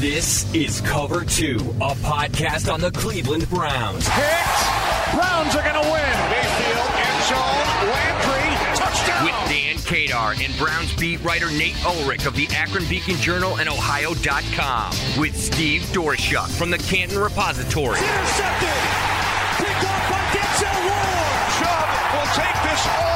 This is Cover Two, a podcast on the Cleveland Browns. Hit! Browns are going to win. Mayfield, end zone, Landry, touchdown. With Dan Kadar and Browns beat writer Nate Ulrich of the Akron Beacon Journal and Ohio.com. With Steve Doerschuk from the Canton Repository. Intercepted. Picked off by Denzel Ward. Chubb will take this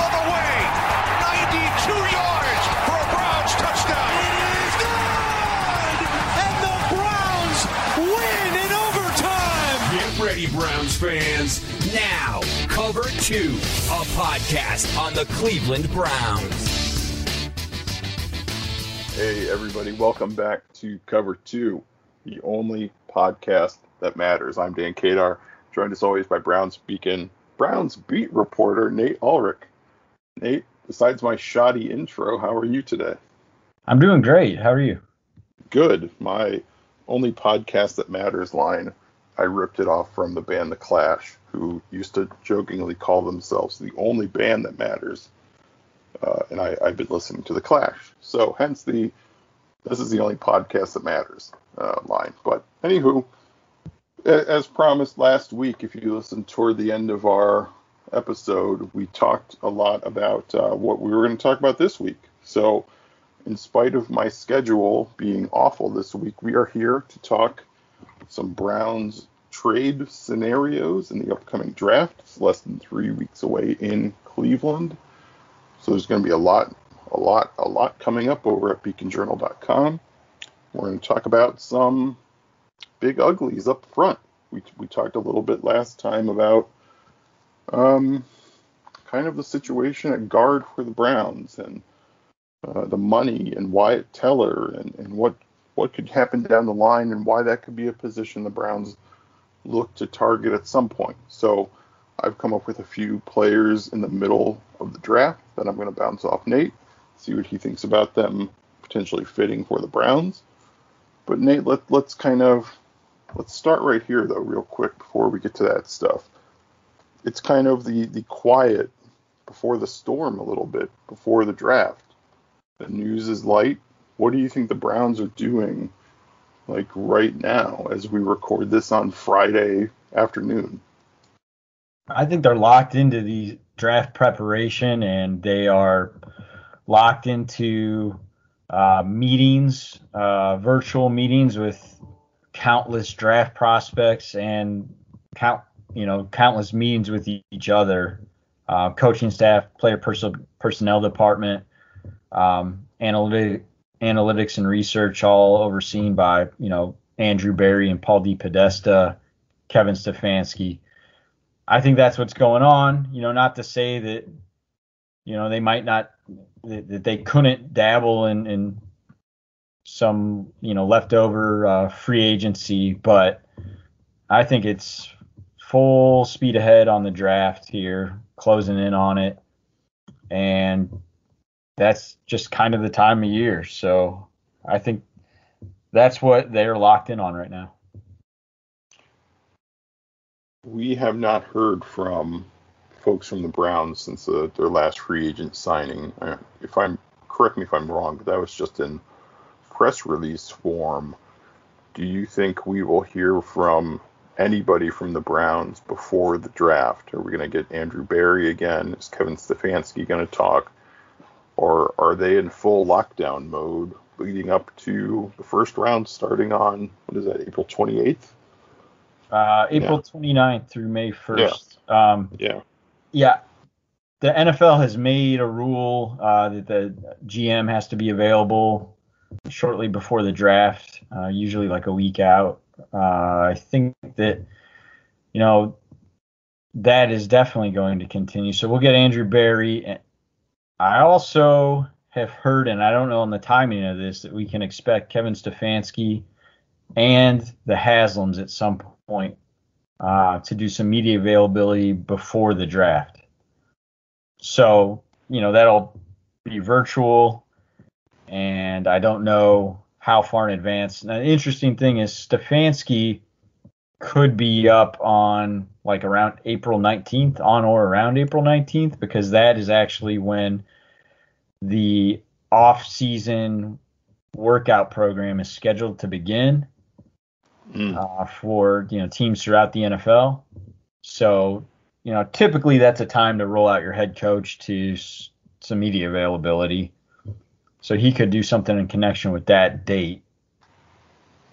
Browns fans. Now, Cover Two, a podcast on the Cleveland Browns. Hey, everybody, welcome back to Cover 2, the only podcast that matters. I'm Dan Kadar, joined as always by Browns Beacon, Browns beat reporter Nate Ulrich. Nate, besides my shoddy intro, how are you today? I'm doing great. How are you? Good. My only podcast that matters line, I ripped it off from the band The Clash, who used to jokingly call themselves the only band that matters. Uh, and I, I've been listening to The Clash. So, hence the this is the only podcast that matters uh, line. But, anywho, as promised last week, if you listened toward the end of our episode, we talked a lot about uh, what we were going to talk about this week. So, in spite of my schedule being awful this week, we are here to talk some Browns trade scenarios in the upcoming draft. It's less than three weeks away in Cleveland. So there's going to be a lot, a lot, a lot coming up over at beaconjournal.com. We're going to talk about some big uglies up front. We, we talked a little bit last time about um, kind of the situation at guard for the Browns and uh, the money and Wyatt Teller and, and what what could happen down the line and why that could be a position the Browns look to target at some point. So I've come up with a few players in the middle of the draft that I'm going to bounce off Nate, see what he thinks about them potentially fitting for the Browns. But Nate, let, let's kind of let's start right here though, real quick before we get to that stuff. It's kind of the the quiet before the storm a little bit before the draft. The news is light. What do you think the Browns are doing like right now as we record this on Friday afternoon? I think they're locked into the draft preparation and they are locked into uh, meetings, uh, virtual meetings with countless draft prospects and count, you know, countless meetings with each other, uh, coaching staff, player pers- personnel department, um, analytic, analytics and research, all overseen by you know Andrew Berry and Paul DePodesta, Kevin Stefanski. I think that's what's going on. You know, not to say that you know they might not that, they couldn't dabble in in some you know leftover uh, free agency, but I think it's full speed ahead on the draft here, closing in on it, and that's just kind of the time of year. So I think that's what they're locked in on right now. We have not heard from folks from the Browns since their last free agent signing. If I'm correct me if I'm wrong, but that was just in press release form. Do you think we will hear from anybody from the Browns before the draft? Are we going to get Andrew Berry again? Is Kevin Stefanski going to talk? Or are they in full lockdown mode leading up to the first round starting on, what is that, April 28th? Uh, April 29th through May 1st. Um, Yeah. yeah, the NFL has made a rule uh, that the GM has to be available shortly before the draft, uh, usually like a week out. Uh, I think that, you know, that is definitely going to continue. So we'll get Andrew Berry. I also have heard, and I don't know on the timing of this, that we can expect Kevin Stefanski and the Haslams at some point uh, to do some media availability before the draft. So, you know, that'll be virtual, and I don't know how far in advance. Now, the interesting thing is Stefanski could be up on like around April 19th, on or around April 19th, because that is actually when the off season workout program is scheduled to begin Mm. uh, for you know teams throughout the NFL. So you know typically that's a time to roll out your head coach to s- some media availability. So he could do something in connection with that date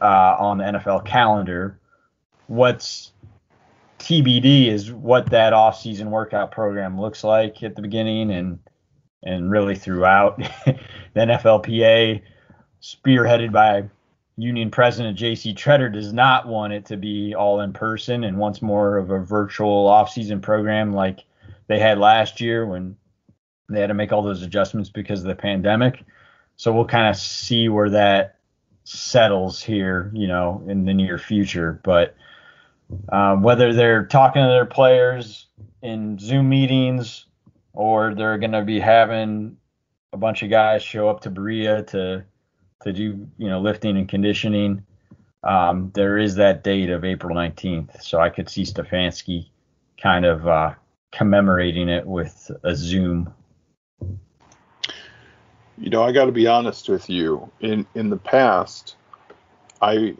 uh, on the NFL calendar. What's TBD is what that off-season workout program looks like at the beginning and and really throughout. the NFLPA, spearheaded by Union President J.C. Tretter, does not want it to be all in person and wants more of a virtual off-season program like they had last year when they had to make all those adjustments because of the pandemic. So we'll kind of see where that settles here, you know, in the near future. But um, whether they're talking to their players in Zoom meetings or they're going to be having a bunch of guys show up to Berea to to do you know lifting and conditioning. Um, there is that date of April 19th, so I could see Stefanski kind of uh, commemorating it with a Zoom. You know, I got to be honest with you. In in the past, I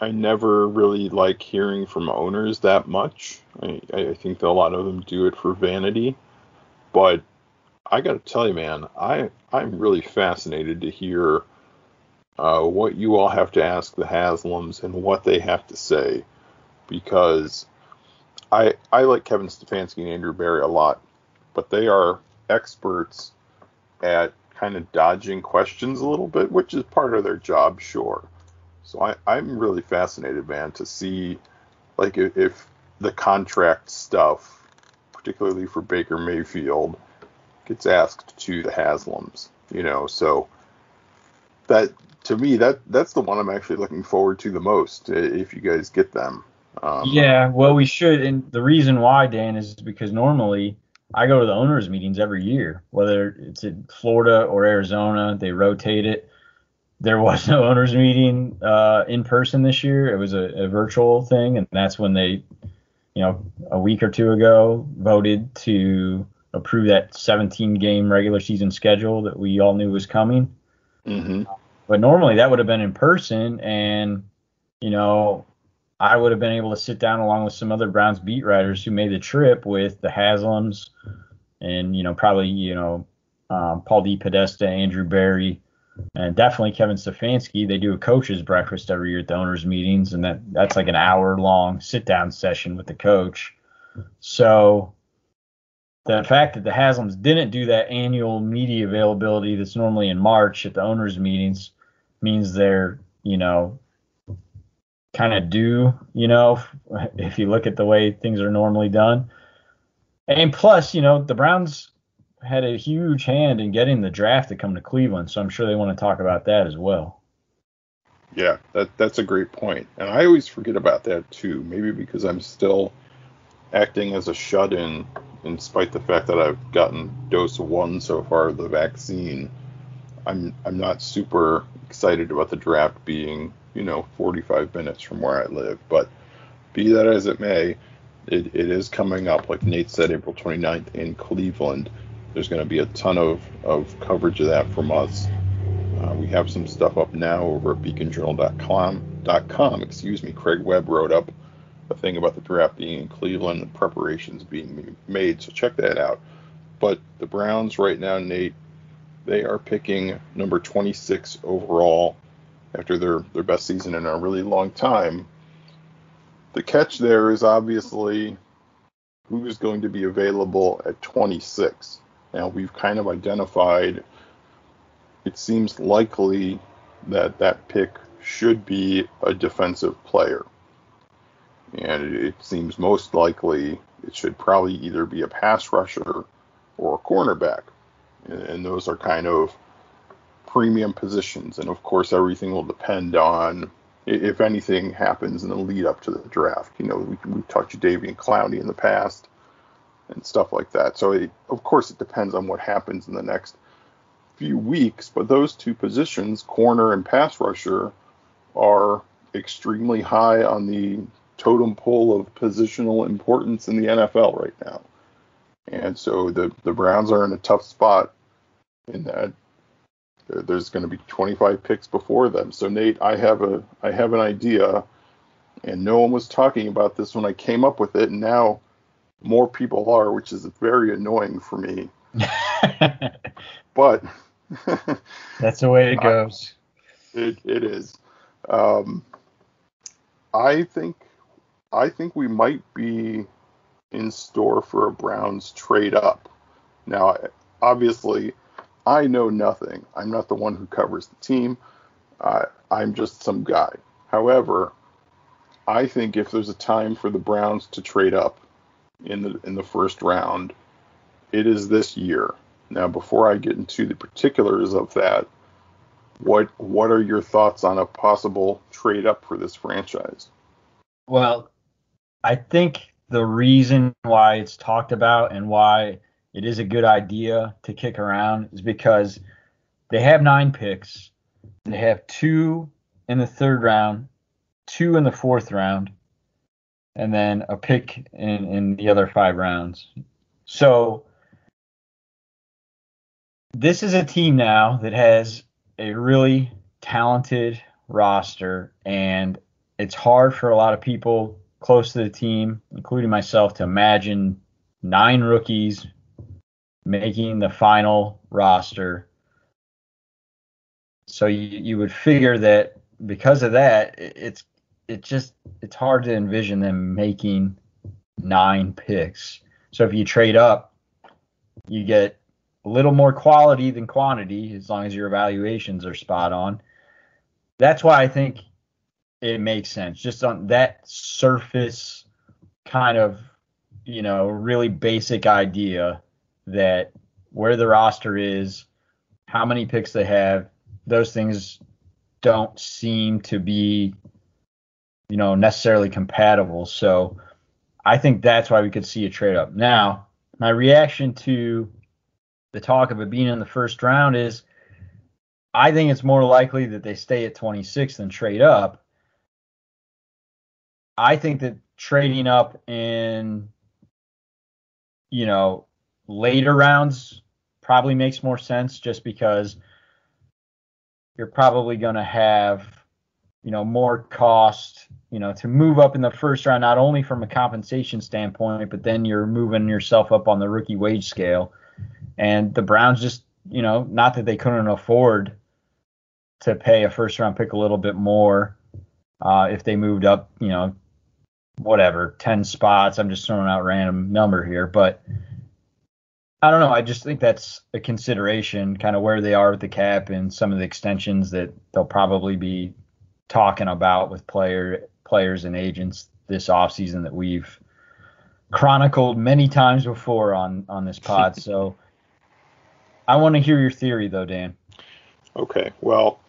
I never really like hearing from owners that much. I, I think that a lot of them do it for vanity. But I got to tell you, man, I I'm really fascinated to hear uh, what you all have to ask the Haslams and what they have to say, because I I like Kevin Stefanski and Andrew Berry a lot, but they are experts at kind of dodging questions a little bit, which is part of their job, sure. So I, I'm really fascinated, man, to see like if, if the contract stuff, particularly for Baker Mayfield, gets asked to the Haslams. You know, so that to me that that's the one I'm actually looking forward to the most. If you guys get them. Um, Yeah, well, we should, and the reason why, Dan, is because normally I go to the owners' meetings every year, whether it's in Florida or Arizona. They rotate it. There was no owners' meeting uh, in person this year. It was a, a virtual thing, and that's when they, you know, a week or two ago voted to approve that 17 game regular season schedule that we all knew was coming. hmm But normally that would have been in person, and you know, I would have been able to sit down along with some other Browns beat writers who made the trip with the Haslams, and you know, probably you know, um, Paul DePodesta, Andrew Berry, and definitely Kevin Stefanski. They do a coaches breakfast every year at the owners' meetings, and that that's like an hour long sit down session with the coach. So the fact that the Haslams didn't do that annual media availability that's normally in March at the owners' meetings means they're, you know, kind of due, you know, if you look at the way things are normally done. And plus, you know, the Browns had a huge hand in getting the draft to come to Cleveland, so I'm sure they want to talk about that as well. Yeah, that that's a great point. And I always forget about that too. Maybe because I'm still acting as a shut-in, in spite the fact that I've gotten dose one so far of the vaccine. I'm I'm not super excited about the draft being, you know, 45 minutes from where I live. But be that as it may, it, it is coming up, like Nate said, April 29th in Cleveland. There's going to be a ton of, of coverage of that from us. Uh, we have some stuff up now over at beaconjournal.com. excuse me. Craig Webb wrote up a thing about the draft being in Cleveland and preparations being made, so check that out. But the Browns right now, Nate, they are picking number 26 overall after their, their best season in a really long time. The catch there is obviously who's going to be available at 26. Now, we've kind of identified it seems likely that that pick should be a defensive player. And it seems most likely it should probably either be a pass rusher or a cornerback. And those are kind of premium positions. And of course, everything will depend on if anything happens in the lead up to the draft. You know, we, we touched and Clowney in the past and stuff like that. So, it, of course, it depends on what happens in the next few weeks, but those two positions, corner and pass rusher, are extremely high on the totem pole of positional importance in the NFL right now. And so the, the Browns are in a tough spot in that there's going to be 25 picks before them. So Nate, I have a I have an idea, and no one was talking about this when I came up with it, and now more people are, which is very annoying for me. but that's the way it goes. I, it it is. Um, I think I think we might be in store for a Browns trade up. Now, obviously, I know nothing. I'm not the one who covers the team. Uh, I'm just some guy. However, I think if there's a time for the Browns to trade up in the in the first round, it is this year. Now, before I get into the particulars of that, what what are your thoughts on a possible trade up for this franchise? Well, I think the reason why it's talked about and why it is a good idea to kick around is because they have nine picks. They have two in the third round, two in the fourth round, and then a pick in, in the other five rounds. So this is a team now that has a really talented roster, and it's hard for a lot of people close to the team, including myself, to imagine nine rookies making the final roster. So you, you would figure that because of that, it's it just it's hard to envision them making nine picks. So if you trade up, you get a little more quality than quantity as long as your evaluations are spot on. That's why I think it makes sense. Just on that surface kind of, you know, really basic idea that where the roster is, how many picks they have, those things don't seem to be, you know, necessarily compatible. So I think that's why we could see a trade up. Now, my reaction to the talk of it being in the first round is I think it's more likely that they stay at 26 than trade up I think that trading up in, you know, later rounds probably makes more sense just because you're probably going to have, you know, more cost, you know, to move up in the first round, not only from a compensation standpoint, but then you're moving yourself up on the rookie wage scale. And the Browns just, you know, not that they couldn't afford to pay a first round pick a little bit more uh, if they moved up, you know, whatever, 10 spots. I'm just throwing out random number here, but I don't know. I just think that's a consideration, kind of where they are with the cap and some of the extensions that they'll probably be talking about with player players and agents this offseason that we've chronicled many times before on on this pod. so I want to hear your theory though, Dan. Okay. Well,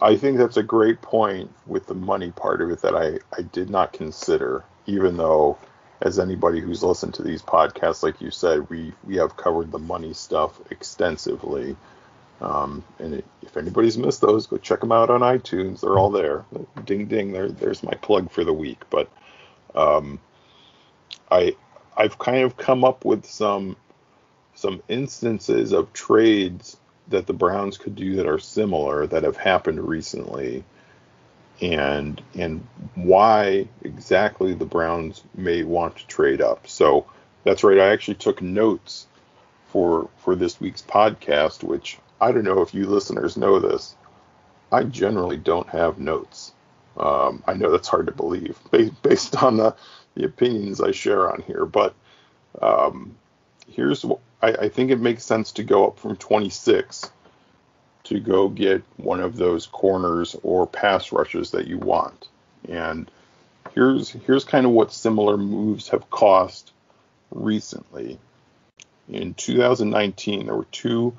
I think that's a great point with the money part of it that I, I did not consider, even though, as anybody who's listened to these podcasts, like you said, we, we have covered the money stuff extensively. Um, and it, if anybody's missed those, go check them out on iTunes. They're all there. Ding ding. There, there's my plug for the week. But um, I I've kind of come up with some some instances of trades that the Browns could do that are similar that have happened recently and and why exactly the Browns may want to trade up. So that's right. I actually took notes for for this week's podcast, which I don't know if you listeners know this. I generally don't have notes. Um, I know that's hard to believe based, based on the, the opinions I share on here, but um, here's I, I think it makes sense to go up from 26 to go get one of those corners or pass rushes that you want. And here's here's kind of what similar moves have cost recently. In 2019, there were two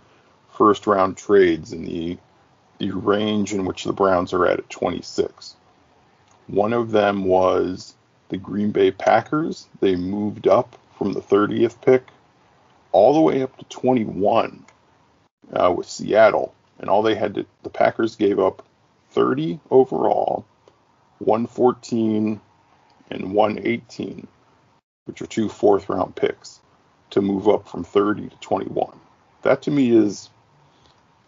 first round trades in the the range in which the Browns are at at 26. One of them was the Green Bay Packers. They moved up from the 30th pick all the way up to 21 uh, with Seattle, and all they had to the Packers gave up 30 overall, 114 and 118, which are two fourth round picks to move up from 30 to 21. That to me is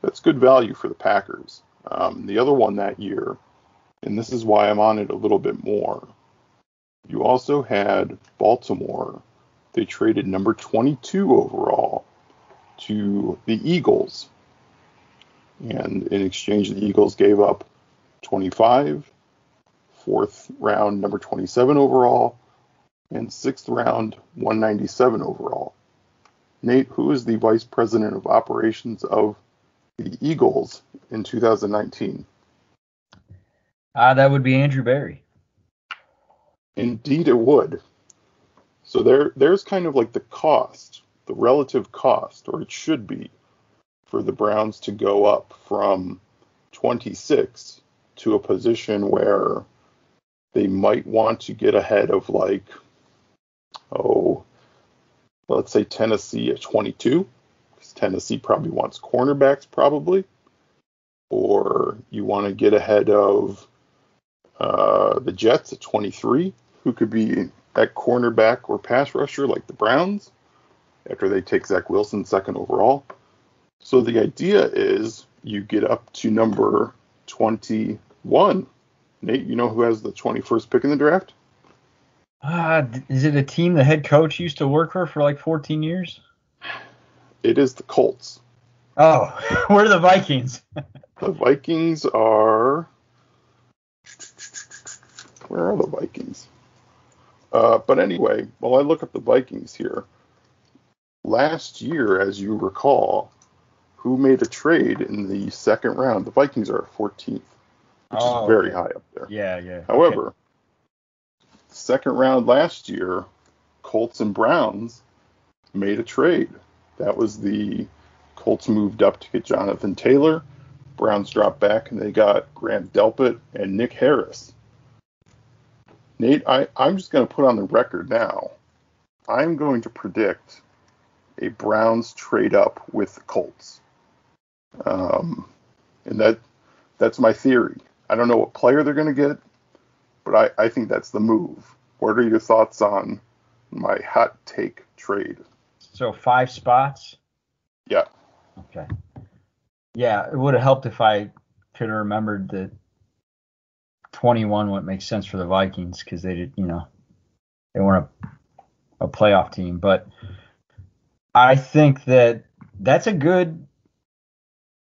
that's good value for the Packers. Um, the other one that year, and this is why I'm on it a little bit more. You also had Baltimore. They traded number 22 overall to the Eagles. And in exchange, the Eagles gave up 25, fourth round, number 27 overall, and sixth round, 197 overall. Nate, who is the vice president of operations of the Eagles in 2019? Uh, that would be Andrew Berry. Indeed, it would. So there, there's kind of like the cost, the relative cost, or it should be, for the Browns to go up from 26 to a position where they might want to get ahead of like, oh, let's say Tennessee at 22, because Tennessee probably wants cornerbacks, probably, or you want to get ahead of uh, the Jets at 23, who could be at cornerback or pass rusher like the Browns after they take Zach Wilson second overall. So the idea is you get up to number 21. Nate, you know who has the 21st pick in the draft? Uh, is it a team the head coach used to work for for like 14 years? It is the Colts. Oh, where are the Vikings? the Vikings are. Where are the Vikings? Uh, but anyway, while I look up the Vikings here, last year, as you recall, who made a trade in the second round? The Vikings are 14th, which Oh, is very okay. high up there. Yeah, yeah. However, second round last year, Colts and Browns made a trade. That was the Colts moved up to get Jonathan Taylor. Browns dropped back and they got Grant Delpit and Nick Harris. Nate, I, I'm just going to put on the record now. I'm going to predict a Browns trade up with the Colts. Um, and that that's my theory. I don't know what player they're going to get, but I, I think that's the move. What are your thoughts on my hot take trade? So five spots. Yeah. Okay. Yeah, it would have helped if I could have remembered that 21 wouldn't make sense for the Vikings because they did, you know, they weren't a, a playoff team. But I think that that's a good.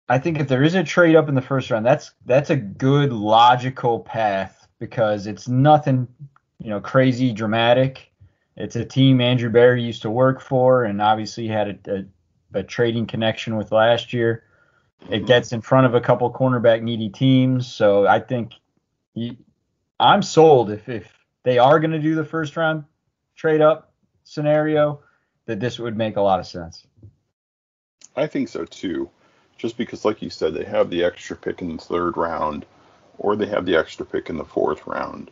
I think if there is a trade up in the first round, that's that's a good logical path because it's nothing, you know, crazy dramatic. It's a team Andrew Berry used to work for, and obviously had a, a, a trading connection with last year. It gets in front of a couple cornerback needy teams, so I think I'm sold if if they are going to do the first round trade up scenario, that this would make a lot of sense. I think so too. Just because, like you said, they have the extra pick in the third round, or they have the extra pick in the fourth round.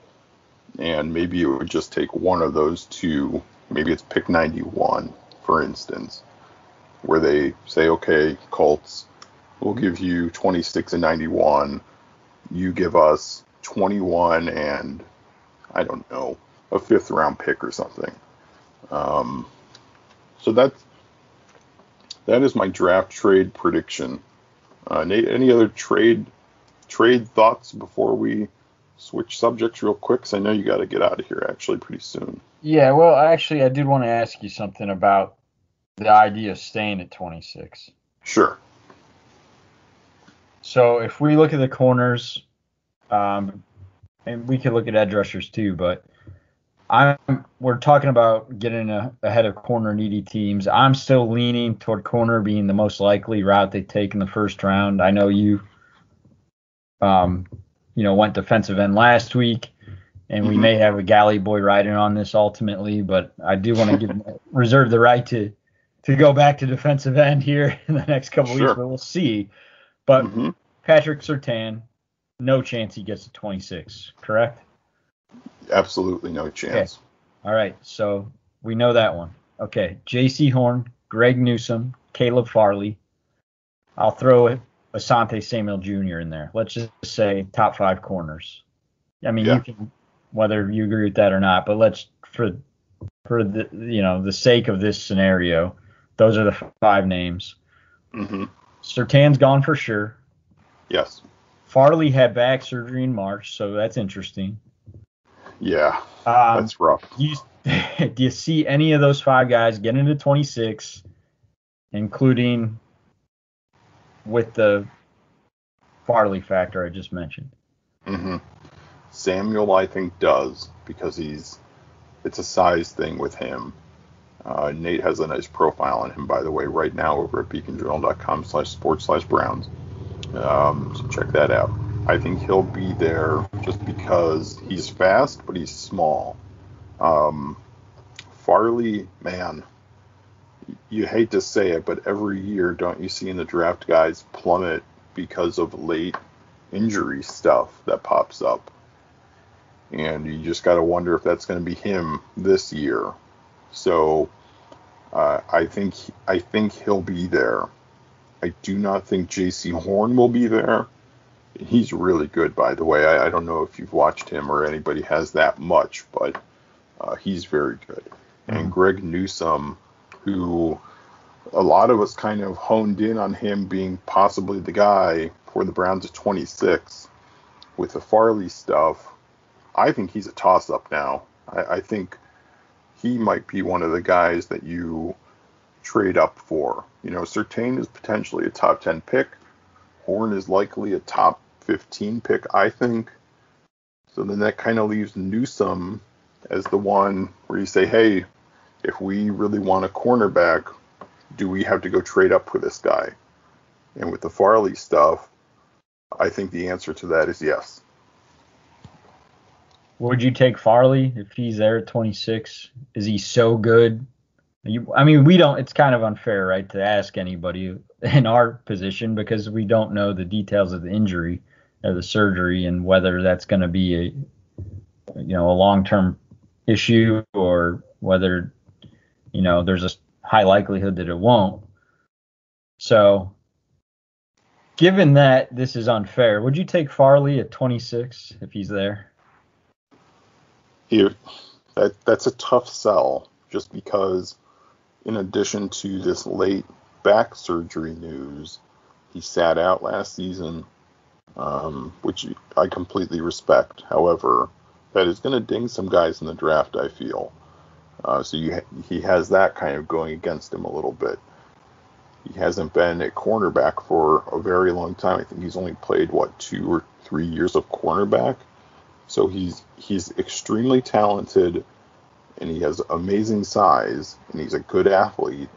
And maybe it would just take one of those two. Maybe it's pick 91, for instance, where they say, okay, Colts, we'll give you 26 and 91. You give us 21 and, I don't know, a fifth round pick or something. Um, so that's that is my draft trade prediction. Uh, Nate, any other trade trade thoughts before we switch subjects real quick quick? 'Cause I know you got to get out of here actually pretty soon. Yeah, well, actually, I did want to ask you something about the idea of staying at 26. Sure. So if we look at the corners, um, and we could look at edge rushers too, but I'm we're talking about getting a, ahead of corner needy teams. I'm still leaning toward corner being the most likely route they take in the first round. I know you, um, you know, went defensive end last week, and we Mhm. may have a galley boy riding on this ultimately, but I do want to give reserve the right to to go back to defensive end here in the next couple Sure. weeks, but we'll see. But Mhm. Patrick Surtain, no chance he gets to 26, correct? Absolutely no chance. All right, so we know that one. Okay, Jaycee Horn, Greg Newsome, Caleb Farley. I'll throw Asante Samuel Jr. in there. Let's just say top five corners. I mean, Yeah. you can whether you agree with that or not, but let's for for the you know the sake of this scenario, those are the five names. hmm Surtain's gone for sure. Yes. Farley had back surgery in March, so that's interesting. Yeah, Um, that's rough. do you, do you see any of those five guys get into 26, including with the Farley factor I just mentioned? hmm Samuel, I think, does because he's it's a size thing with him. Uh, Nate has a nice profile on him, by the way, right now over at beaconjournal.com slash sports slash Browns. Um, so check that out. I think he'll be there just because he's fast, but he's small. Um, Farley, man, you hate to say it, but every year, don't you see in the draft guys plummet because of late injury stuff that pops up? And you just got to wonder if that's going to be him this year. So uh, I think I think he'll be there. I do not think Jaycee Horn will be there. He's really good, by the way. I, I don't know if you've watched him or anybody has that much, but uh, he's very good. And Greg Newsome, who a lot of us kind of honed in on him being possibly the guy for the Browns at 26 with the Farley stuff. I think he's a toss up now. I, I think he might be one of the guys that you trade up for. You know, Surtain is potentially a top 10 pick. Horn is likely a top 15 pick, I think. So then that kind of leaves Newsome as the one where you say, hey, if we really want a cornerback, do we have to go trade up for this guy? And with the Farley stuff, I think the answer to that is yes. Would you take Farley if he's there at 26? Is he so good? You, I mean, we don't. It's kind of unfair, right, to ask anybody in our position because we don't know the details of the injury or the surgery and whether that's going to be a, you know, a long-term issue or whether, you know, there's a high likelihood that it won't. So, given that this is unfair, would you take Farley at 26 if he's there? Here, that that's a tough sell just because in addition to this late back surgery news, he sat out last season, um, which I completely respect. However, that is going to ding some guys in the draft. I feel uh, so. You he has that kind of going against him a little bit. He hasn't been a cornerback for a very long time. I think he's only played what two or three years of cornerback. So he's he's extremely talented and he has amazing size and he's a good athlete,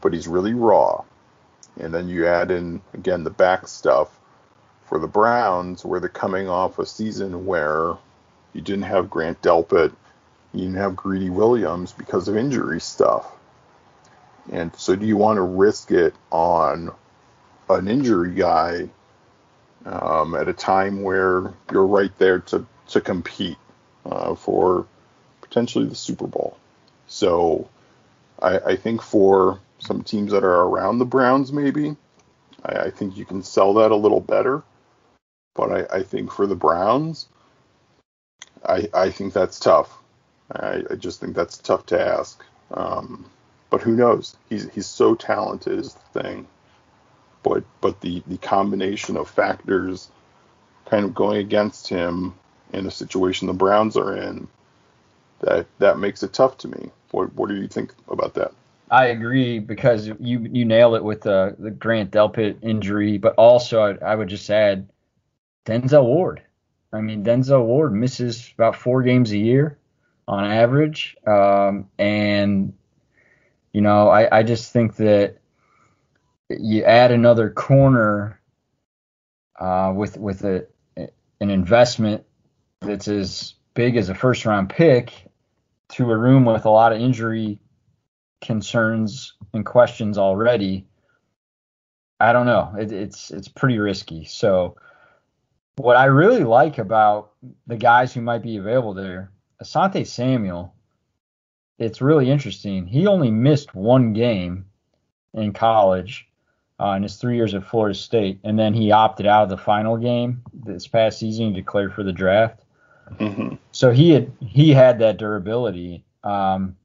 but he's really raw. And then you add in again the back stuff for the Browns where they're coming off a season where you didn't have Grant Delpit, you didn't have Greedy Williams because of injury stuff. And so do you want to risk it on an injury guy um, at a time where you're right there to, to compete uh, for potentially the Super Bowl. So I, I, think for some teams that are around the Browns, maybe, I, I think you can sell that a little better. But I, I think for the Browns, I, I think that's tough. I, I just think that's tough to ask. Um, but who knows? He's he's so talented is the thing. But but the, the combination of factors kind of going against him in a situation the Browns are in, that that makes it tough to me. What what do you think about that? I agree because you you nailed it with the the Grant Delpit injury, but also I, I would just add Denzel Ward. I mean Denzel Ward misses about four games a year on average, um, and you know I, I just think that you add another corner uh, with with a an investment that's as big as a first round pick to a room with a lot of injury concerns and questions already, I don't know. It, it's it's pretty risky. So what I really like about the guys who might be available there, Asante Samuel, it's really interesting. He only missed one game in college uh, in his three years at Florida State, and then he opted out of the final game this past season. He declared for the draft. Mm-hmm. So he had he had that durability. Um,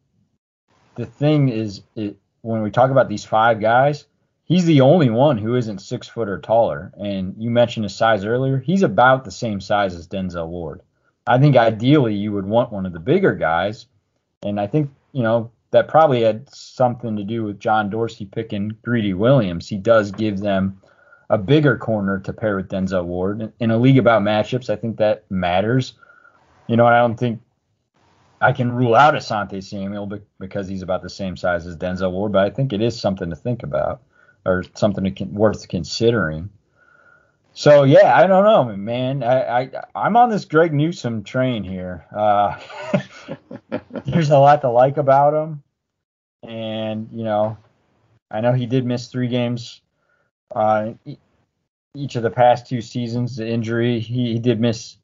the thing is, it, when we talk about these five guys, he's the only one who isn't six foot or taller. And you mentioned his size earlier. He's about the same size as Denzel Ward. I think ideally you would want one of the bigger guys. And I think, you know, that probably had something to do with John Dorsey picking Greedy Williams. He does give them a bigger corner to pair with Denzel Ward. In a league about matchups, I think that matters. You know, I don't think I can rule out Asante Samuel because he's about the same size as Denzel Ward, but I think it is something to think about or something to, worth considering. So yeah, I don't know, man. I, I I'm on this Greg Newsome train here. Uh, there's a lot to like about him, and you know, I know he did miss three games. Uh, each of the past two seasons, the injury he, he did miss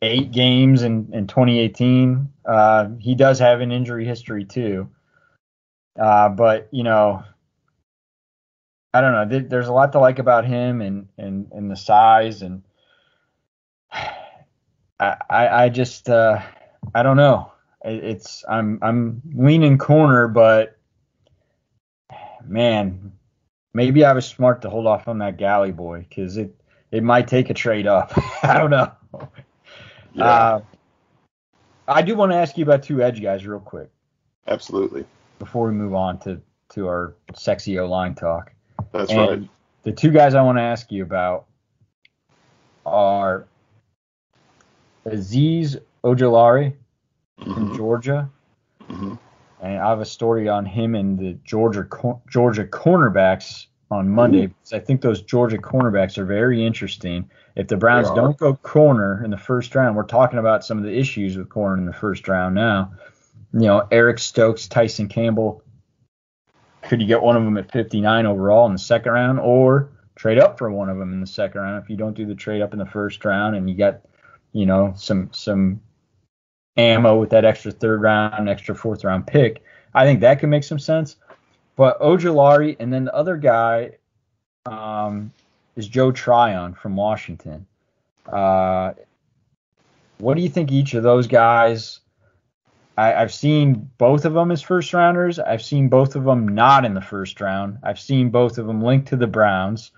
eight games in in 2018. Uh, he does have an injury history too. Uh, but you know, I don't know. There's a lot to like about him and and and the size and I I, just uh, I don't know. It's I'm I'm leaning corner, but man, maybe I was smart to hold off on that galley boy because it it might take a trade up. I don't know. Yeah. Uh, I do want to ask you about two edge guys real quick. Absolutely. Before we move on to to our sexy O line talk. That's and right. The two guys I want to ask you about are Azeez Ojulari mm-hmm. from Georgia. Mm-hmm. And I have a story on him and the Georgia Georgia cornerbacks on Monday because I think those Georgia cornerbacks are very interesting. If the Browns don't go corner in the first round, we're talking about some of the issues with corner in the first round now. You know, Eric Stokes, Tyson Campbell, could you get one of them at 59 overall in the second round or trade up for one of them in the second round? If you don't do the trade up in the first round and you got you know some some ammo with that extra third round extra fourth round pick i think that could make some sense. But ojulari and then the other guy um, is joe tryon from washington. Uh, what do you think each of those guys I, have seen both of them as first rounders. I've seen both of them not in the first round. I've seen both of them linked to the Browns,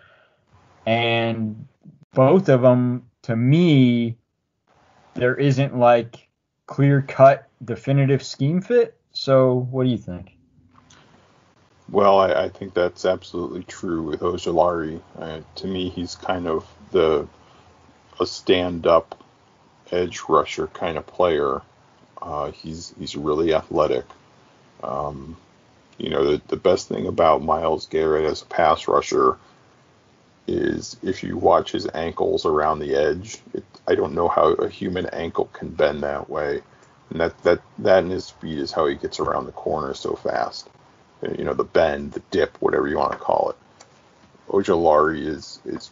and both of them, to me, there isn't like clear cut definitive scheme fit. So, what do you think? Well, I, I think that's absolutely true with Ojulari. Uh, to me, he's kind of the a stand up edge rusher kind of player uh, he's he's really athletic. Um, you know, the, the best thing about Myles Garrett as a pass rusher is if you watch his ankles around the edge, it, I don't know how a human ankle can bend that way. And that, that, that and his speed is how he gets around the corner so fast. You know, the bend, the dip, whatever you want to call it. Ojulari is, is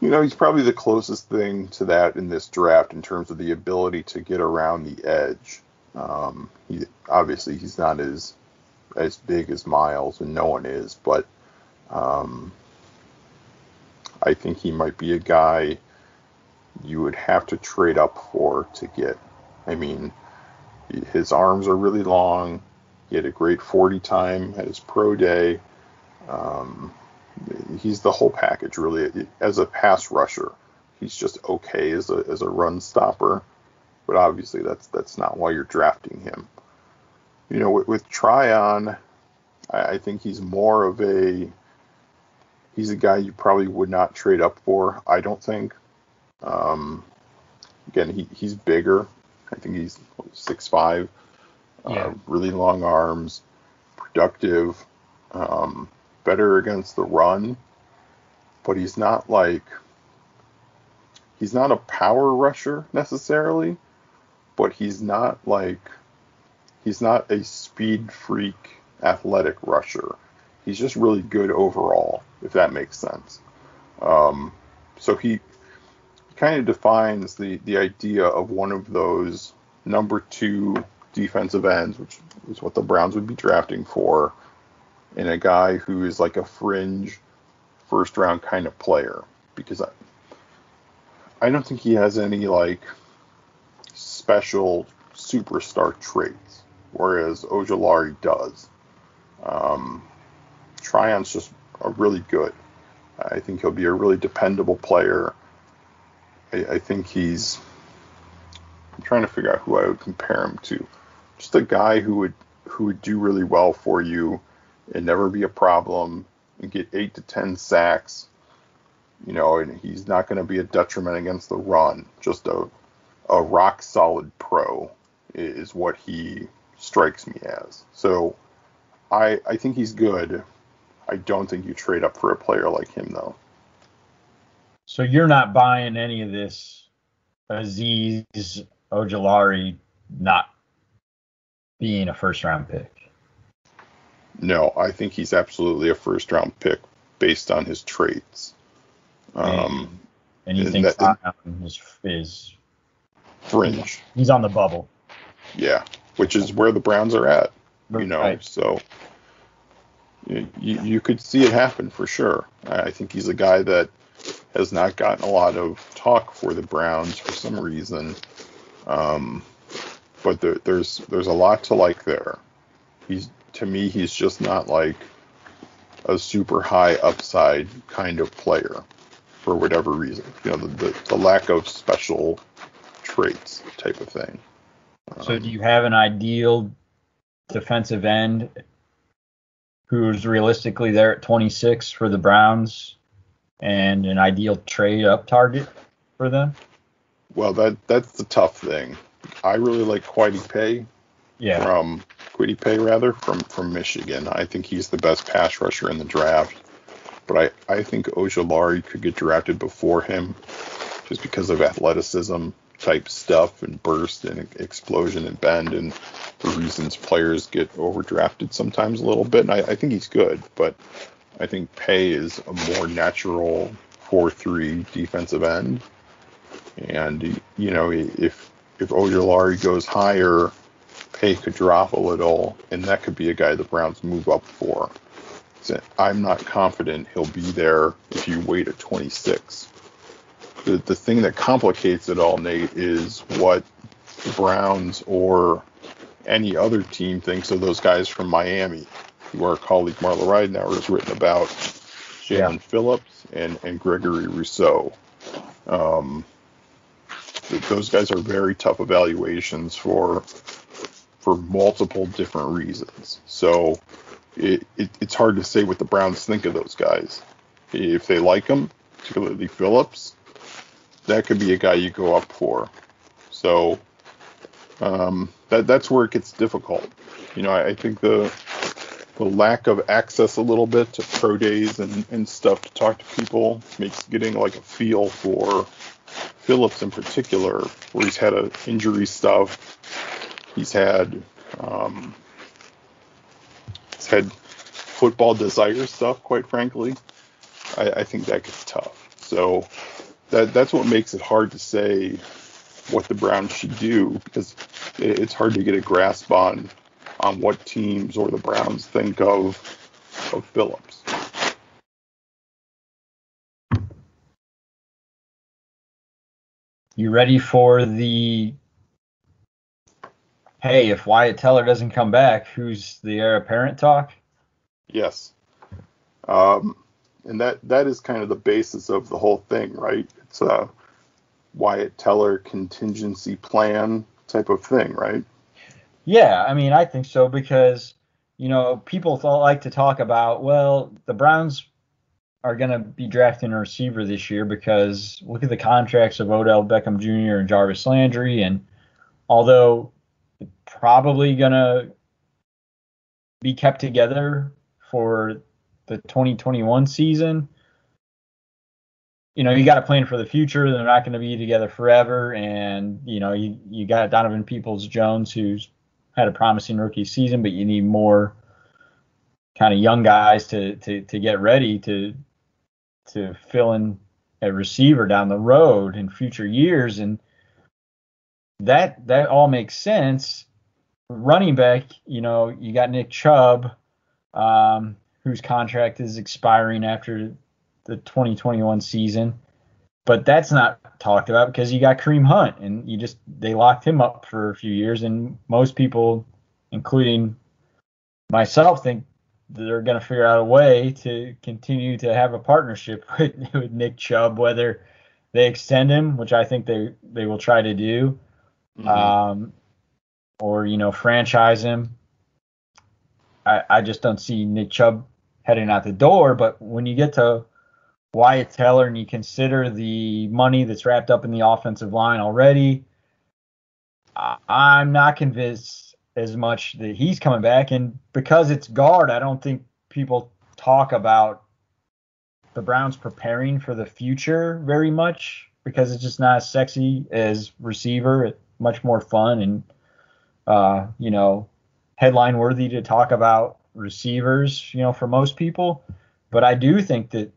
you know, he's probably the closest thing to that in this draft in terms of the ability to get around the edge. Um, he obviously he's not as as big as Myles, and no one is, but um, I think he might be a guy you would have to trade up for to get. I mean, his arms are really long. He had a great 40 time at his pro day. Um, he's the whole package really. As a pass rusher, he's just okay as a as a run stopper, but obviously that's that's not why you're drafting him. You know, with, with Tryon, I, I think he's more of a he's a guy you probably would not trade up for. I don't think. Um, again, he, he's bigger. I think he's six five. Uh, yeah. Uh, really long arms, productive. Um, better against the run, but he's not like he's not a power rusher necessarily, but he's not like he's not a speed freak athletic rusher. He's just really good overall, if that makes sense. Um, so he kind of defines the the idea of one of those number two defensive ends, which is what the Browns would be drafting for and a guy who is like a fringe first round kind of player because I, I don't think he has any like special superstar traits, whereas Ojulari does. Um, Tryon's just a really good. I think he'll be a really dependable player. I, I think he's. I'm trying to figure out who I would compare him to. Just a guy who would who would do really well for you and never be a problem and get eight to ten sacks. You know, and he's not going to be a detriment against the run. Just a a rock solid pro is what he strikes me as. So I I think he's good. I don't think you trade up for a player like him though. So you're not buying any of this Azeez Ojulari not being a first round pick. No, I think he's absolutely a first round pick based on his traits. Um, and you think that, is, is fringe? He's on the bubble. Yeah, which is where the Browns are at. You know, right. so you, you could see it happen for sure. I think he's a guy that has not gotten a lot of talk for the Browns for some reason. Um, but there, there's there's a lot to like there. He's to me he's just not like a super high upside kind of player for whatever reason. You know the, the, the lack of special traits type of thing. So um, do you have an ideal defensive end who's realistically there at 26 for the Browns and an ideal trade up target for them? Well, that that's the tough thing. I really like Kwity Paye. Yeah. From Paye rather from from Michigan. I think he's the best pass rusher in the draft. But I, I think Ojulari could get drafted before him just because of athleticism type stuff and burst and explosion and bend and the reasons players get overdrafted sometimes a little bit. And I, I think he's good, but I think Paye is a more natural 4-3 defensive end. And you know, if if Ojulari goes higher, Paye could drop a little, and that could be a guy the Browns move up for. So I'm not confident he'll be there if you wait at 26 the, the thing that complicates it all, Nate, is what the Browns or any other team thinks of those guys from Miami, who our colleague Marla Ridenour has written about Jaelan yeah. Phillips and, and Gregory Rousseau. Um, those guys are very tough evaluations for for multiple different reasons. So it, it, it's hard to say what the Browns think of those guys. If they like them, particularly Phillips, that could be a guy you go up for. So um, that that's where it gets difficult. You know, I, I, think the the lack of access a little bit to pro days and, and stuff to talk to people makes getting like a feel for Phillips in particular, where he's had a injury stuff, he's had um, he's had football desire stuff, quite frankly. I, I think that gets tough. So that that's what makes it hard to say what the Browns should do because it's hard to get a grasp on on what teams or the Browns think of of Phillips. You ready for the hey, if Wyatt Teller doesn't come back, who's the heir apparent talk? Yes. Um, and that that is kind of the basis of the whole thing, right? It's a Wyatt Teller contingency plan type of thing, right? Yeah, I mean, I think so because you know people thought, like to talk about well, the Browns are going to be drafting a receiver this year because look at the contracts of Odell Beckham Jr. and Jarvis Landry, and although probably to be kept together for the 2021 season, you know, you got to plan for the future. They're not going to be together forever. And, you know, you, you got Donovan Peoples Jones, who's had a promising rookie season, but you need more kind of young guys to, to, to get ready to, to fill in a receiver down the road in future years. And that, that all makes sense. Running back, you know, you got Nick Chubb. Um, whose contract is expiring after the 2021 season. But that's not talked about because you got Kareem Hunt and you just they locked him up for a few years and most people including myself think they're going to figure out a way to continue to have a partnership with, with Nick Chubb, whether they extend him, which I think they they will try to do, mm-hmm. um, or you know franchise him. I I just don't see Nick Chubb heading out the door. But when you get to Wyatt Teller and you consider the money that's wrapped up in the offensive line already, I'm not convinced as much that he's coming back. And because it's guard, I don't think people talk about the Browns preparing for the future very much because it's just not as sexy as receiver. It's much more fun and, uh, you know, headline worthy to talk about receivers, you know, for most people. But I do think that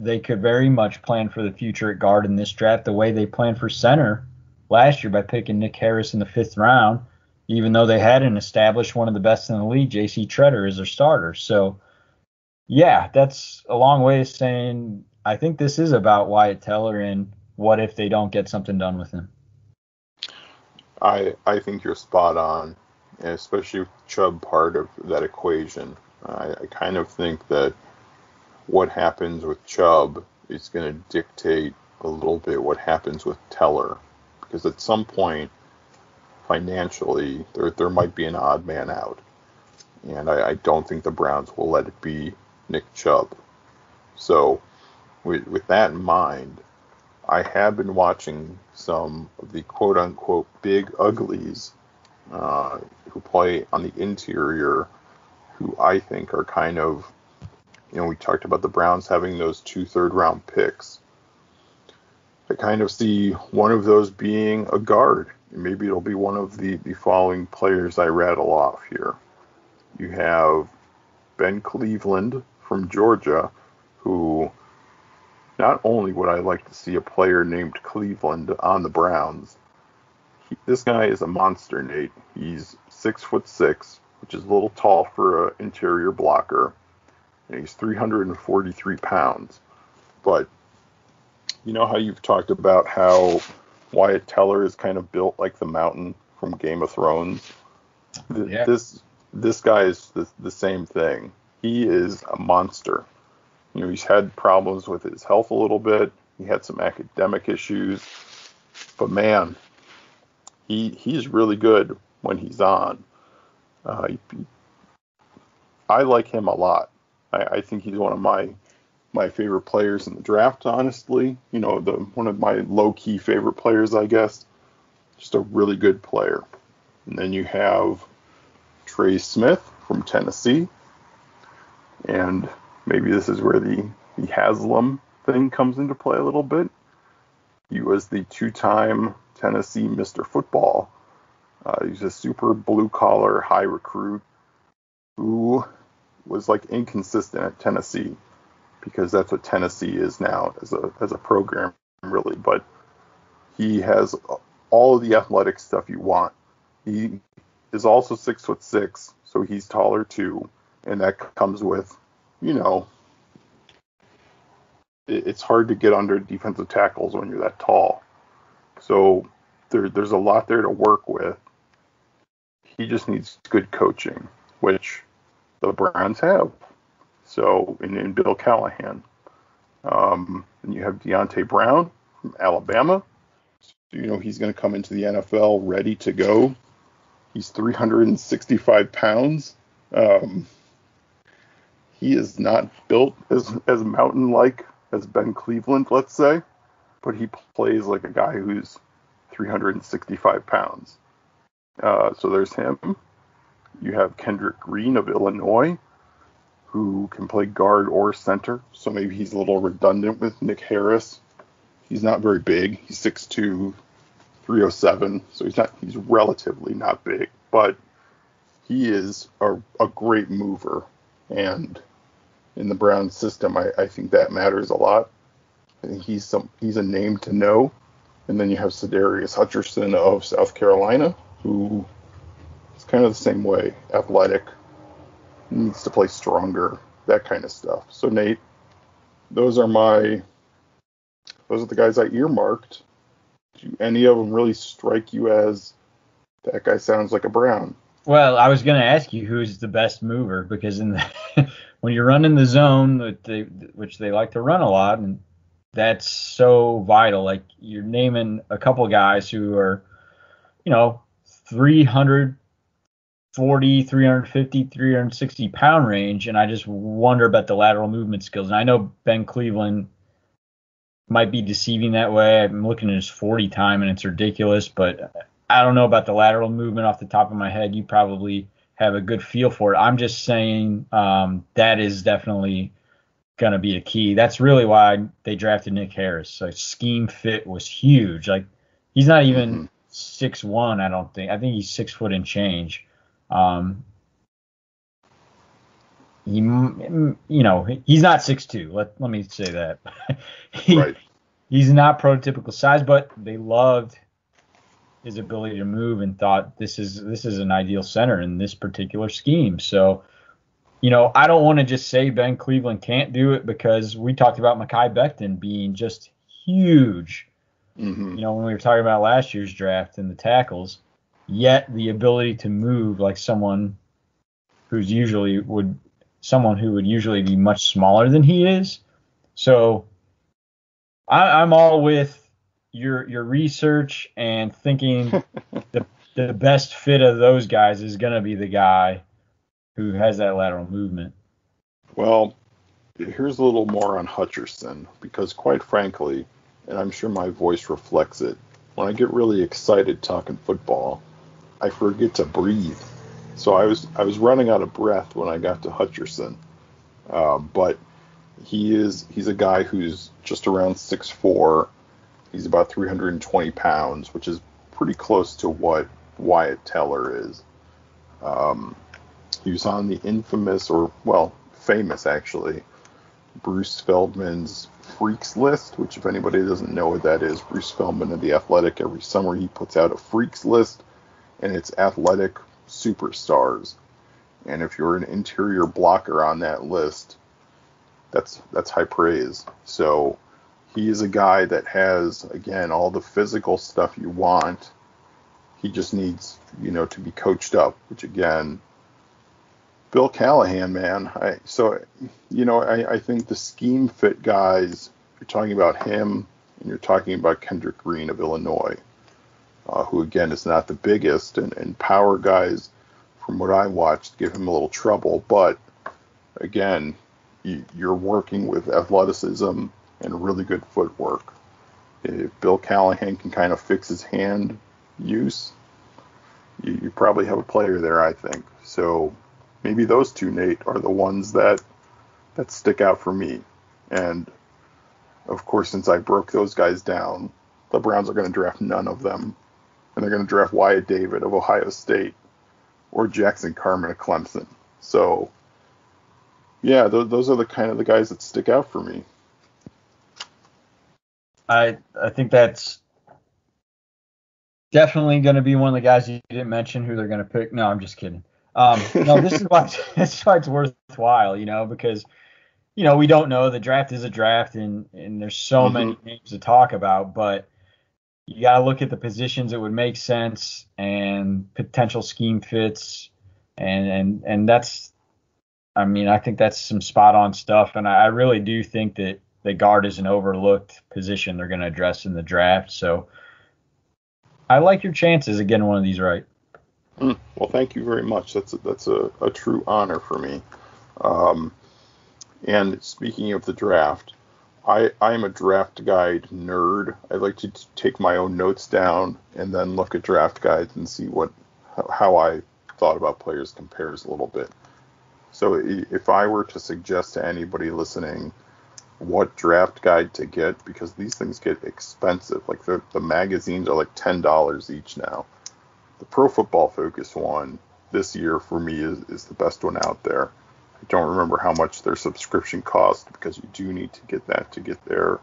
they could very much plan for the future at guard in this draft the way they planned for center last year by picking Nick Harris in the fifth round, even though they hadn't established one of the best in the league, J.C. Tretter, as their starter. So yeah, that's a long way of saying I think this is about Wyatt Teller and what if they don't get something done with him. I I think you're spot on, especially with Chubb part of that equation. I, I kind of think that what happens with Chubb is going to dictate a little bit what happens with Teller, because at some point financially there there might be an odd man out, and I, I don't think the Browns will let it be Nick Chubb. So, with, with that in mind, I have been watching some of the quote unquote big uglies uh, who play on the interior, who I think are kind of, you know, we talked about the Browns having those two third round picks. I kind of see one of those being a guard. Maybe it'll be one of the, the following players I rattle off here. You have Ben Cleveland, from Georgia who not only would I like to see a player named Cleveland on the Browns, he, this guy is a monster, Nate. He's six foot six, which is a little tall for an interior blocker, and he's 343 pounds. But you know how you've talked about how Wyatt Teller is kind of built like the mountain from Game of Thrones. Yeah. This this guy is the, the same thing he is a monster. You know, he's had problems with his health a little bit. He had some academic issues, but man, he he's really good when he's on. Uh, he, I like him a lot. I, I think he's one of my my favorite players in the draft. Honestly, you know, the one of my low key favorite players, I guess. Just a really good player. And then you have Trey Smith from Tennessee. And maybe this is where the, the Haslam thing comes into play a little bit. He was the two time Tennessee Mr. Football. Uh, he's a super blue collar, high recruit who was like inconsistent at Tennessee because that's what Tennessee is now as a as a program really. But he has all of the athletic stuff you want. He is also six foot six, so he's taller too and that comes with, you know, it, it's hard to get under defensive tackles when you're that tall. So there, there's a lot there to work with. He just needs good coaching, which the Browns have. So, in Bill Callahan. Um, and you have Deonte Brown from Alabama. So, you know, he's going to come into the NFL ready to go. He's 365 pounds. Um, he is not built as as mountain like as Ben Cleveland, let's say, but he plays like a guy who's 365 pounds. Uh, so there's him. You have Kendrick Green of Illinois, who can play guard or center. So maybe he's a little redundant with Nick Harris. He's not very big. He's 6'2, 307. So he's not. He's relatively not big, but he is a, a great mover and in the Brown system, I, I think that matters a lot. I think he's some he's a name to know. And then you have Sadarius Hutcherson of South Carolina, who is kind of the same way, athletic, needs to play stronger, that kind of stuff. So Nate, those are my those are the guys I earmarked. Do any of them really strike you as that guy sounds like a Brown? Well, I was going to ask you who's the best mover because in the, when you're running the zone, which they, which they like to run a lot, and that's so vital. Like you're naming a couple guys who are, you know, 340, 350, 360 pound range, and I just wonder about the lateral movement skills. And I know Ben Cleveland might be deceiving that way. I'm looking at his 40 time, and it's ridiculous, but I don't know about the lateral movement off the top of my head. You probably have a good feel for it. I'm just saying um, that is definitely going to be a key. That's really why they drafted Nick Harris. So scheme fit was huge. Like he's not even mm-hmm. six mm-hmm. one. I don't think. I think he's six foot and change. Um, he, you know, he's not six two. Let let me say that. he, right. He's not prototypical size, but they loved his ability to move and thought this is this is an ideal center in this particular scheme. So, you know, I don't want to just say Ben Cleveland can't do it because we talked about Mekhi Becton being just huge. Mm-hmm. You know, when we were talking about last year's draft and the tackles, yet the ability to move like someone who's usually would someone who would usually be much smaller than he is. So I, I'm all with your your research and thinking the the best fit of those guys is going to be the guy who has that lateral movement. Well, here's a little more on Hutcherson because quite frankly, and I'm sure my voice reflects it, when I get really excited talking football, I forget to breathe. So I was I was running out of breath when I got to Hutcherson, um, but he is he's a guy who's just around six four He's about 320 pounds, which is pretty close to what Wyatt Teller is. Um, he was on the infamous, or well, famous actually, Bruce Feldman's Freaks list, which if anybody doesn't know what that is, Bruce Feldman of the Athletic every summer he puts out a Freaks list, and it's athletic superstars. And if you're an interior blocker on that list, that's that's high praise. So he is a guy that has again all the physical stuff you want. He just needs, you know, to be coached up, which again, Bill Callahan, man. I so you know, I, I think the scheme fit guys, you're talking about him and you're talking about Kendrick Green of Illinois, uh, who again is not the biggest and, and power guys from what I watched give him a little trouble, but again, you, you're working with athleticism and really good footwork. If Bill Callahan can kind of fix his hand use, you, you probably have a player there, I think. So maybe those two, Nate, are the ones that that stick out for me. And of course, since I broke those guys down, the Browns are going to draft none of them, and they're going to draft Wyatt Davis of Ohio State or Jackson Carman of Clemson. So, yeah, th- those are the kind of the guys that stick out for me. I I think that's definitely going to be one of the guys you didn't mention who they're going to pick. No, I'm just kidding. Um, no, this is why this is why it's worthwhile, you know, because you know we don't know the draft is a draft and and there's so mm-hmm. many names to talk about, but you got to look at the positions that would make sense and potential scheme fits, and and and that's, I mean, I think that's some spot on stuff, and I, I really do think that the guard is an overlooked position they're going to address in the draft. So I like your chances of getting one of these right. Mm, well, thank you very much. That's a, that's a, a true honor for me. Um, and speaking of the draft, I I'm a draft guide nerd. I like to take my own notes down and then look at draft guides and see what how I thought about players compares a little bit. So if I were to suggest to anybody listening what draft guide to get because these things get expensive. Like the, the magazines are like ten dollars each now. The Pro Football Focus one this year for me is, is the best one out there. I don't remember how much their subscription cost because you do need to get that to get their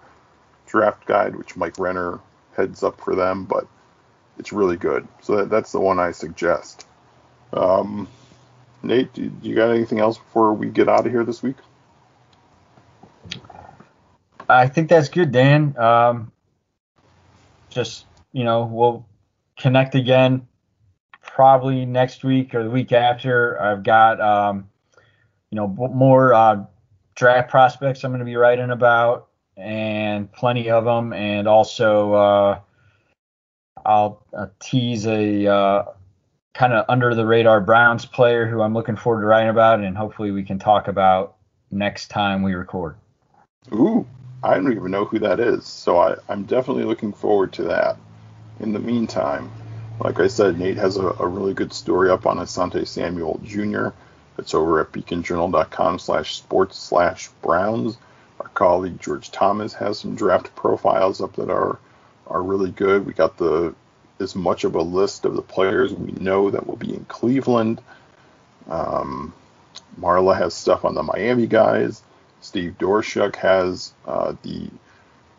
draft guide, which Mike Renner heads up for them, but it's really good. So that, that's the one I suggest. Um, Nate, do you got anything else before we get out of here this week? I think that's good, Dan. Um, just you know, we'll connect again probably next week or the week after, I've got um, you know more uh, draft prospects I'm going to be writing about, and plenty of them, and also uh, I'll uh, tease a uh, kind of under the radar Browns player who I'm looking forward to writing about, and hopefully we can talk about next time we record. Ooh, I don't even know who that is, so I, I'm definitely looking forward to that. In the meantime, like I said, Nate has a, a really good story up on Asante Samuel Jr. It's over at beaconjournal.com slash sports slash Browns. Our colleague George Thomas has some draft profiles up that are are really good. We got the as much of a list of the players we know that will be in Cleveland. Um, Marla has stuff on the Miami guys. Steve Doerschuk has uh, the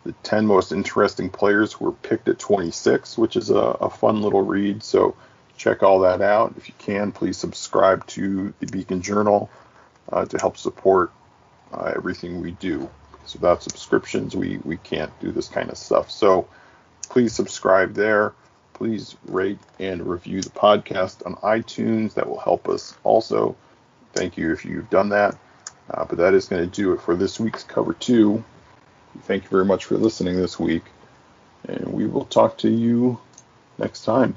the 10 most interesting players who were picked at 26, which is a, a, fun little read. So check all that out. If you can, please subscribe to the Beacon Journal uh, to help support uh, everything we do. Without subscriptions, we, we can't do this kind of stuff. So please subscribe there. Please rate and review the podcast on iTunes. That will help us also. Thank you if you've done that. Uh, but that is going to do it for this week's cover two. Thank you very much for listening this week, and we will talk to you next time.